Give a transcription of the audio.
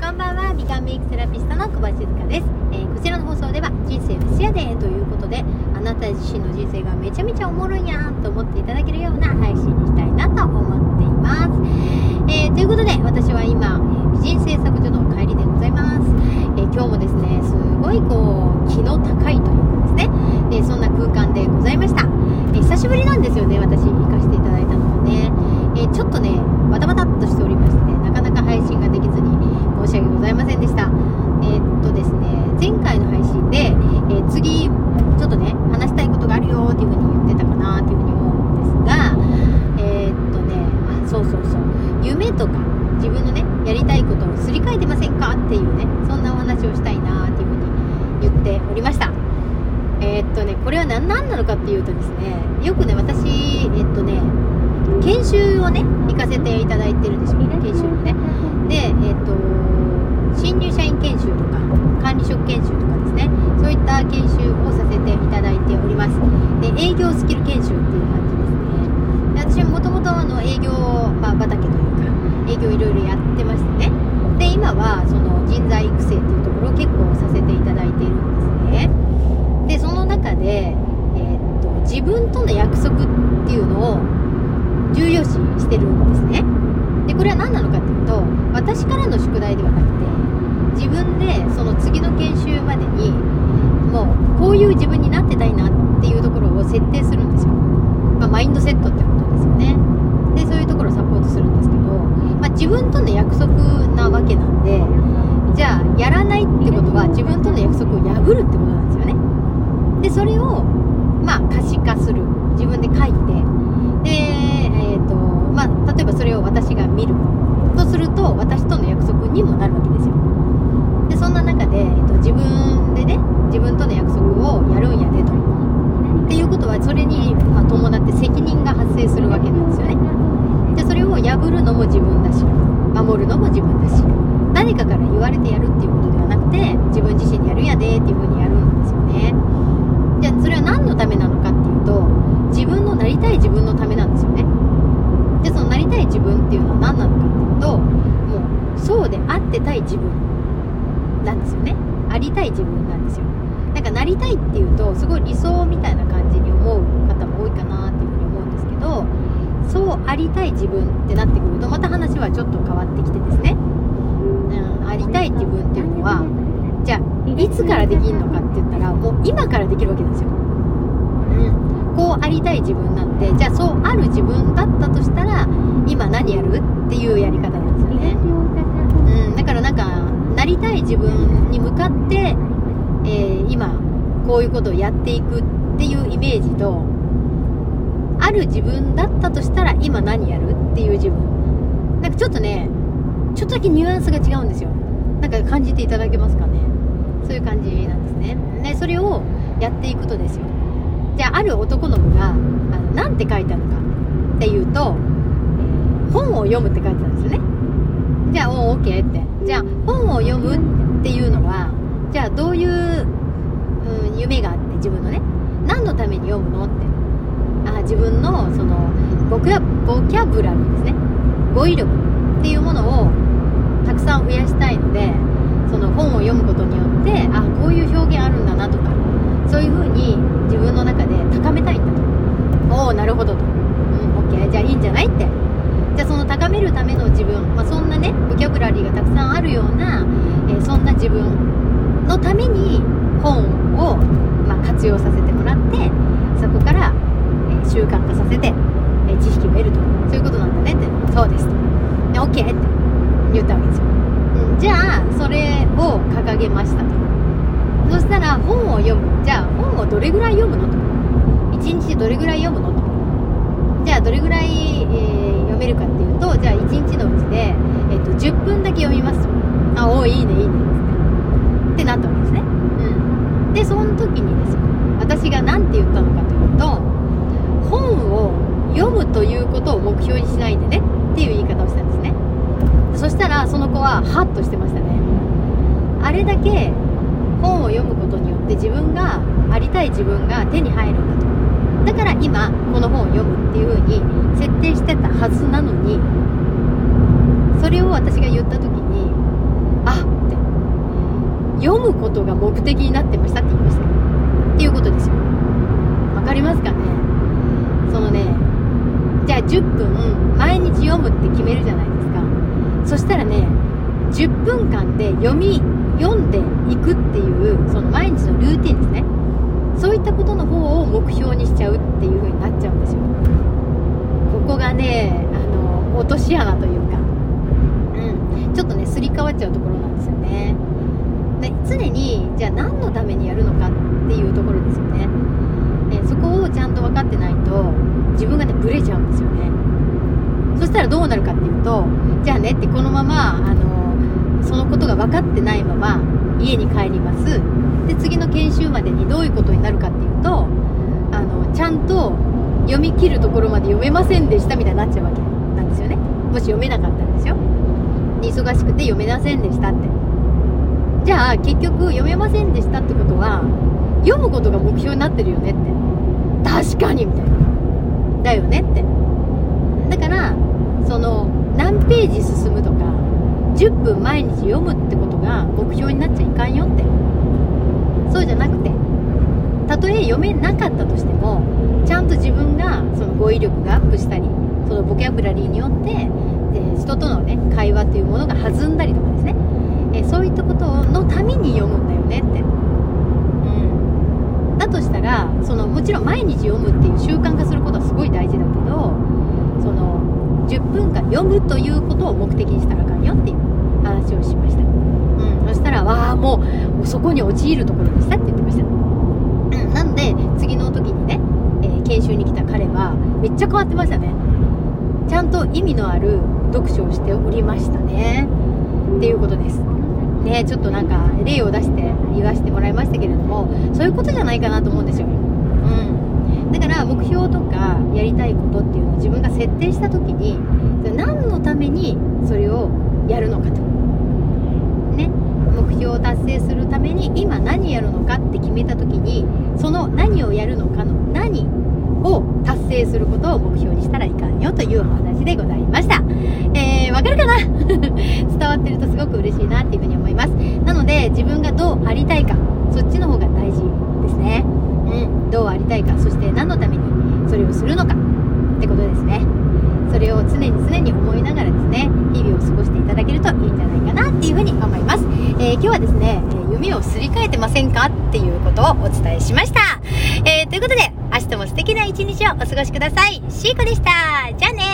こんばんは。美顔メイクセラピストの小林静香です、えーこちらの放送では人生は視野でということであなた自身の人生がめちゃめちゃおもろいやんと思っていただけるような配信にしたいなと思っています、えーということで私は今美人製作所の帰りでございます、えー今日もですねすごいこう気の高いというかですね、えそんな空間でございました、え久しぶりなんですよね私行かせていただいたのはね、えちょっとねバタバタっとしておりましてなかなか配信ができずに申し訳ございませんでしたえーっとですね前回の配信で、えー次ちょっとね話したいことがあるよっていうふうに言ってたかなっていうふうに思うんですがえーっとねあそうそうそう夢とか自分のねやりたいことをすり替えてませんか？っていうねそんなお話をしたいなっていうふうに言っておりました。えーっとねこれは何なのかっていうとですねよくね私えっとね研修をね行かせていただいてるんですよ。研修をね。でえっと新入社員研修とか管理職研修とかですね。そういった研修をさせていただいております。で営業スキル研修っていう感じですね。で私もともと営業、まあ、畑というか営業いろいろやって今はその人材育成っていうところを結構させていただいているんですね。でその中で、えーっと自分との約束っていうのを重要視してるんですね。でこれは何なのかっていうと私からの宿題ではなくて自分でその次の研修までにもうこういう自分になってたいなっていうところを設定するんですよ、まあ、マインドセットってことですよね。でそういうところをサポートするんですけど、まあ、自分との約束なわけなんでじゃあやらないってことは自分との約束を破るってことなんですよね。でそれをまあ可視化する。自分で書いて。でえっ、とまあ例えばそれを私が見る。とすると私との約束にもなるわけですよ。でそんな中で、えっと自分でね自分との約束をやるんやでと。っていうことはそれにま伴って責任が発生するわけなんですよね。でそれを破るのも自分だし守るのも自分だし誰かから言われてやるっていうことではなくて自分自身でやるやでっていうふうにやるんですよね。じゃあそれは何のためなのかっていうと自分のなりたい自分のためなんですよね。でそのなりたい自分っていうのは何なのかっていうともうそうであってたい自分なんですよね。ありたい自分なんですよ。なんかなりたいっていうとすごい理想みたいな感じに思う方も多いかなっていうふうに思うんですけどそうありたい自分ってなってくるとまた話はちょっと変わってきてですね、うん、ありたい自分っていうのはじゃあいつからできるのかって言ったらもう今からできるわけなんですよ、うん、こうありたい自分なんてじゃあそうある自分だったとしたら今何やるっていうやり方なんですよね、うん、だからなんかなりたい自分に向かって、えー今こういうことをやっていくっていうイメージとある自分だったとしたら今何やるっていう自分。なんかちょっとねちょっとだけニュアンスが違うんですよ。なんか感じていただけますかね。そういう感じなんですね。でそれをやっていくとですよ。じゃあある男の子があのなんて書いたのかっていうと、本を読むって書いてたんですよね。じゃあおー OK って。じゃあ本を読むっていうのはじゃあどういう、うん、夢があって自分のね何のために読むのって。あ自分のそのボキャボキャブラリーですね。語彙力っていうものをたくさん増やしたいのでその本を読むことによってあこういう表現あるんだなとかそういう風に自分の中で高めたいんだと。おおなるほどと。うん OK じゃあいいんじゃないって。じゃあその高めるための自分、まあ、そんなねボキャブラリーがたくさんあるような、えーそんな自分のために本を、ま、活用させてもらってそこから、え習慣化させて、え知識を得ると。そういうことなんだねって。そうですと。で OK って。言ったわけですよ、うん、じゃあそれを掲げましたと。そしたら本を読む。じゃあ本をどれぐらい読むのと。1日どれぐらい読むのと。じゃあどれぐらい、えー読めるかっていうとじゃあ1日のうちで、えっと10分だけ読みますとあおーいいねいいねっつってってなったわけですねうんでその時にですよ私が何て言ったのかというと本を読むということを目標にしないでねっていう言い方をしたんですねそしたらその子ハッとしてましたね。あれだけ本を読むことによって自分がありたい自分が手に入るんだと。だから今この本を読むっていう風に設定してたはずなのにそれを私が言った時にあって読むことが目的になってましたって言いました。っていうことですよ。わかりますかね？そのねじゃあ10分毎日読むって決めるじゃないですか。そしたらね10分間で読み読んでいくっていうその毎日のルーティンですね。そういったことの方を目標にしちゃうっていう風になっちゃうんですよ。ここがねあの落とし穴というか。うん。ちょっとねすり替わっちゃうところなんですよね。で常にじゃあ何のためにやるのかっていうところですよね。ねそこをちゃんと分かってないと自分がねブレちゃうんですよね。そしたらどうなるかっていうとじゃあねってこのままあのそのことが分かってないまま家に帰ります。で次の研修までにどういうことになるかっていうとあのちゃんと読み切るところまで読めませんでしたみたいになっちゃうわけなんですよね。もし読めなかったらですよ。忙しくて読めませんでしたって。じゃあ結局読めませんでしたってことは読むことが目標になってるよねって。確かにみたいな。だよねって。だからその何ページ進10分毎日読むってことが目標になっちゃいかんよって。そうじゃなくてたとえ読めなかったとしてもちゃんと自分がその語彙力がアップしたりそのボキャブラリーによってで人とのね会話というものが弾んだりとかですね。えそういったことのために読むんだよねって。うん。だとしたらそのもちろん毎日読むっていう習慣化することはすごい大事だけどその10分間読むということを目的にしたらあかんよっていう話をしました。うん。そしたらわあもうそこに陥るところでしたって言ってました。うん。なんで次の時にね、えー研修に来た彼はめっちゃ変わってましたね。ちゃんと意味のある読書をしておりましたね。っていうことです。ねちょっとなんか例を出して言わせてもらいましたけれどもそういうことじゃないかなと思うんですよ。うん。だから目標とかやりたいことっていうのを自分が設定した時に何のためにそれをやるのかとね目標を達成するために今何やるのかって決めた時にその何をやるのかの何を達成することを目標にしたらいかんよというお話でございました。えー、わかるかな？伝わってるとすごく嬉しいなっていうふうに思います。なので、自分がどうありたいか、そっちの方が大事ですね。うん、どうありたいか、そして何のためにそれをするのかってことですね。それを常に常に思いながらをすり替えてませんかっていうことをお伝えしました。えーということで、明日も素敵な一日をお過ごしください。シーコでした。じゃあね